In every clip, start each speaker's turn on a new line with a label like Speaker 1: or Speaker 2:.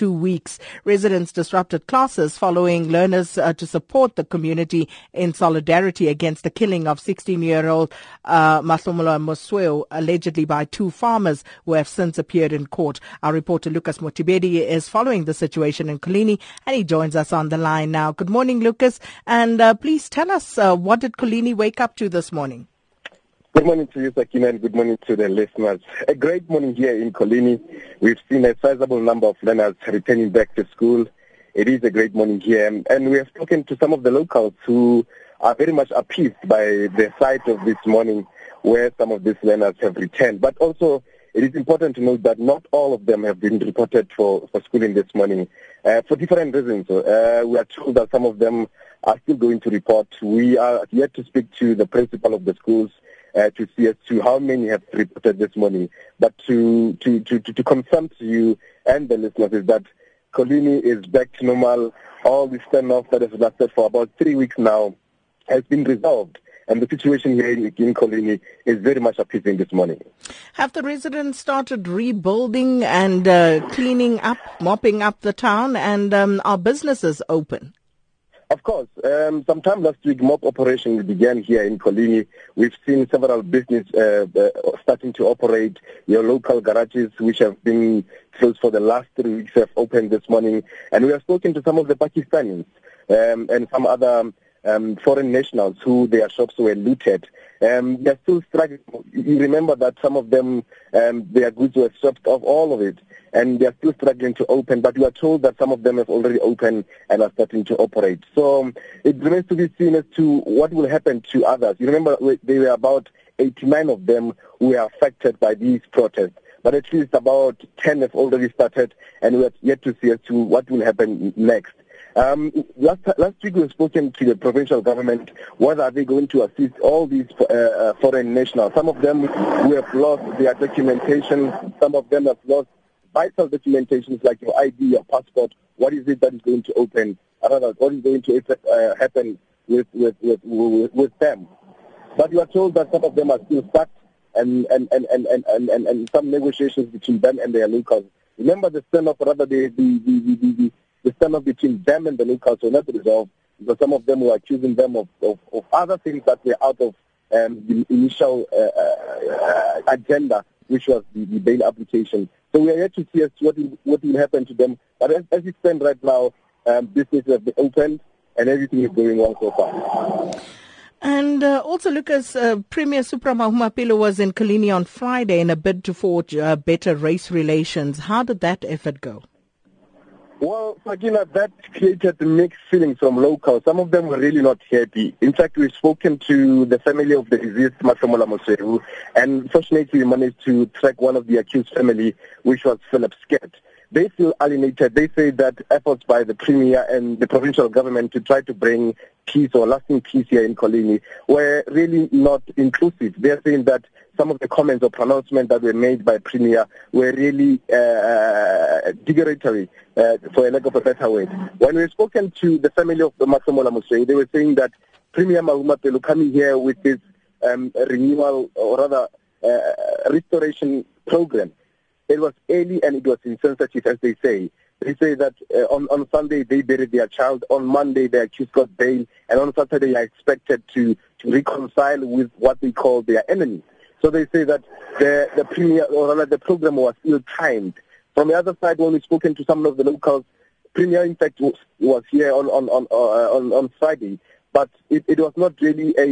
Speaker 1: two weeks. Residents disrupted classes following learners uh, to support the community in solidarity against the killing of 16-year-old uh, Matlhomola Mosweu, allegedly by two farmers who have since appeared in court. Our reporter Lucas Motibedi is following the situation in Coligny and he joins us on the line now. Good morning, Lucas, and uh, please tell us uh, what did Coligny wake up to this morning?
Speaker 2: Good morning to you, Sakina, and good morning to the listeners. A great morning here in Coligny. We've seen a sizable number of learners returning back to school. It is a great morning here, and we have spoken to some of the locals who are very much appeased by the sight of this morning where some of these learners have returned. But also, it is important to note that not all of them have been reported for, for schooling this morning uh, for different reasons. Uh, we are told that some of them are still going to report. We are yet to speak to the principal of the schools uh, to see as to how many have reported this morning. But to, to, to, to, to confirm to you and the listeners is that Coligny is back to normal. All the standoff that has lasted for about three weeks now has been resolved. And the situation here in, in Coligny is very much appeasing this morning.
Speaker 1: Have the residents started rebuilding and uh, cleaning up, mopping up the town, and um, are businesses open?
Speaker 2: Of course. Um, sometime last week, mob operation began here in Coligny. We've seen several business uh, uh, starting to operate. Your local garages, which have been closed for the last three weeks, have opened this morning. And we have spoken to some of the Pakistanis um, and some other um, foreign nationals who their shops were looted. Um, they're still struggling. You remember that some of them, um, their goods were stripped off, all of it and they are still struggling to open, but we are told that some of them have already opened and are starting to operate. So it remains to be seen as to what will happen to others. You remember there were about 89 of them who were affected by these protests, but at least about 10 have already started, and we are yet to see as to what will happen next. Um, last, last week we have spoken to the provincial government whether are they going to assist all these uh, uh, foreign nationals. Some of them who have lost their documentation, some of them have lost vital documentations like your ID, your passport, what is it that is going to open, rather, what is going to uh, happen with, with, with, with, them. But you are told that some of them are still stuck and, and, and, and, and, and, and, and some negotiations between them and their locals. Remember the standoff, rather the, the, the, the, the, the standoff between them and the were not resolved because some of them were accusing them of, of, of other things that were out of um, the initial uh, uh, agenda, which was the, the bail application. So we are yet to see as what will, what will happen to them. But as, as it stands right now, um, businesses have been opened and everything is going well so far.
Speaker 1: And uh, also, Lucas, uh, Premier Supra Mahumapelo was in Coligny on Friday in a bid to forge uh, better race relations. How did that effort go?
Speaker 2: Well, Sakina, that created mixed feelings from locals. Some of them were really not happy. In fact, we've spoken to the family of the deceased Matlhomola Mosweu, and fortunately we managed to track one of the accused family, which was Philip Schutte. They feel alienated. They say that efforts by the Premier and the provincial government to try to bring peace or lasting peace here in Coligny were really not inclusive. They're saying that some of the comments or pronouncements that were made by Premier were really uh, uh derogatory, uh, for lack of a better word. When we spoken to the family of Matlhomola Mosweu, they were saying that Premier Mahumapelo coming here with his um, renewal or rather uh, restoration program, it was early and it was insensitive, as they say. They say that uh, on, on Sunday they buried their child, on Monday the accused got bail, and on Saturday they are expected to, to reconcile with what they call their enemy. So they say that the, the premier, or rather the program was ill-timed. From the other side, when we spoken to some of the locals, premier in fact was, was here on, on, on, uh, on, on Friday, but it, it was not really a,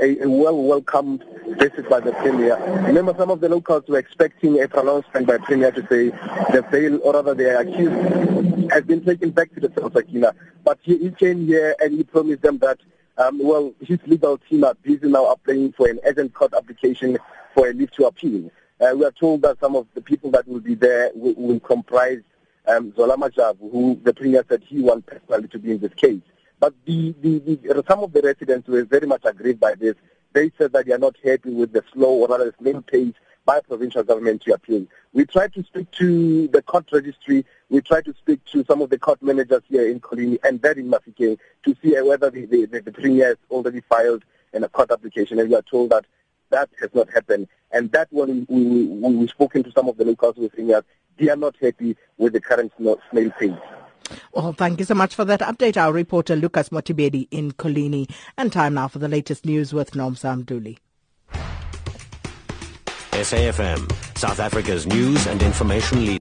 Speaker 2: a, a well-welcomed visit by the Premier. Remember, some of the locals were expecting a pronouncement by Premier to say the bail, or rather the accused, has been taken back to the South Sakina. But he, he came here and he promised them that um, well, his legal team are busy now applying for an urgent court application for a leave to appeal. Uh, we are told that some of the people that will be there will, will comprise um, Zola Majavu, who the Premier said he wants personally to be in this case. But the, the, the, some of the residents were very much aggrieved by this. They said that they are not happy with the slow or rather the slow pace by provincial government to appeal. We tried to speak to the court registry. We tried to speak to some of the court managers here in Coligny and then in Mafikeng to see whether the, the, the, the premier has already filed in a court application. And we are told that that has not happened. And that one, we, we, we've spoken to some of the locals who are they are not happy with the current snail pace.
Speaker 1: Well, thank you so much for that update. Our reporter Lucas Motibedi in Coligny. And time now for the latest news with Nomsa Mduli.
Speaker 3: SAFM, South Africa's news and information leader.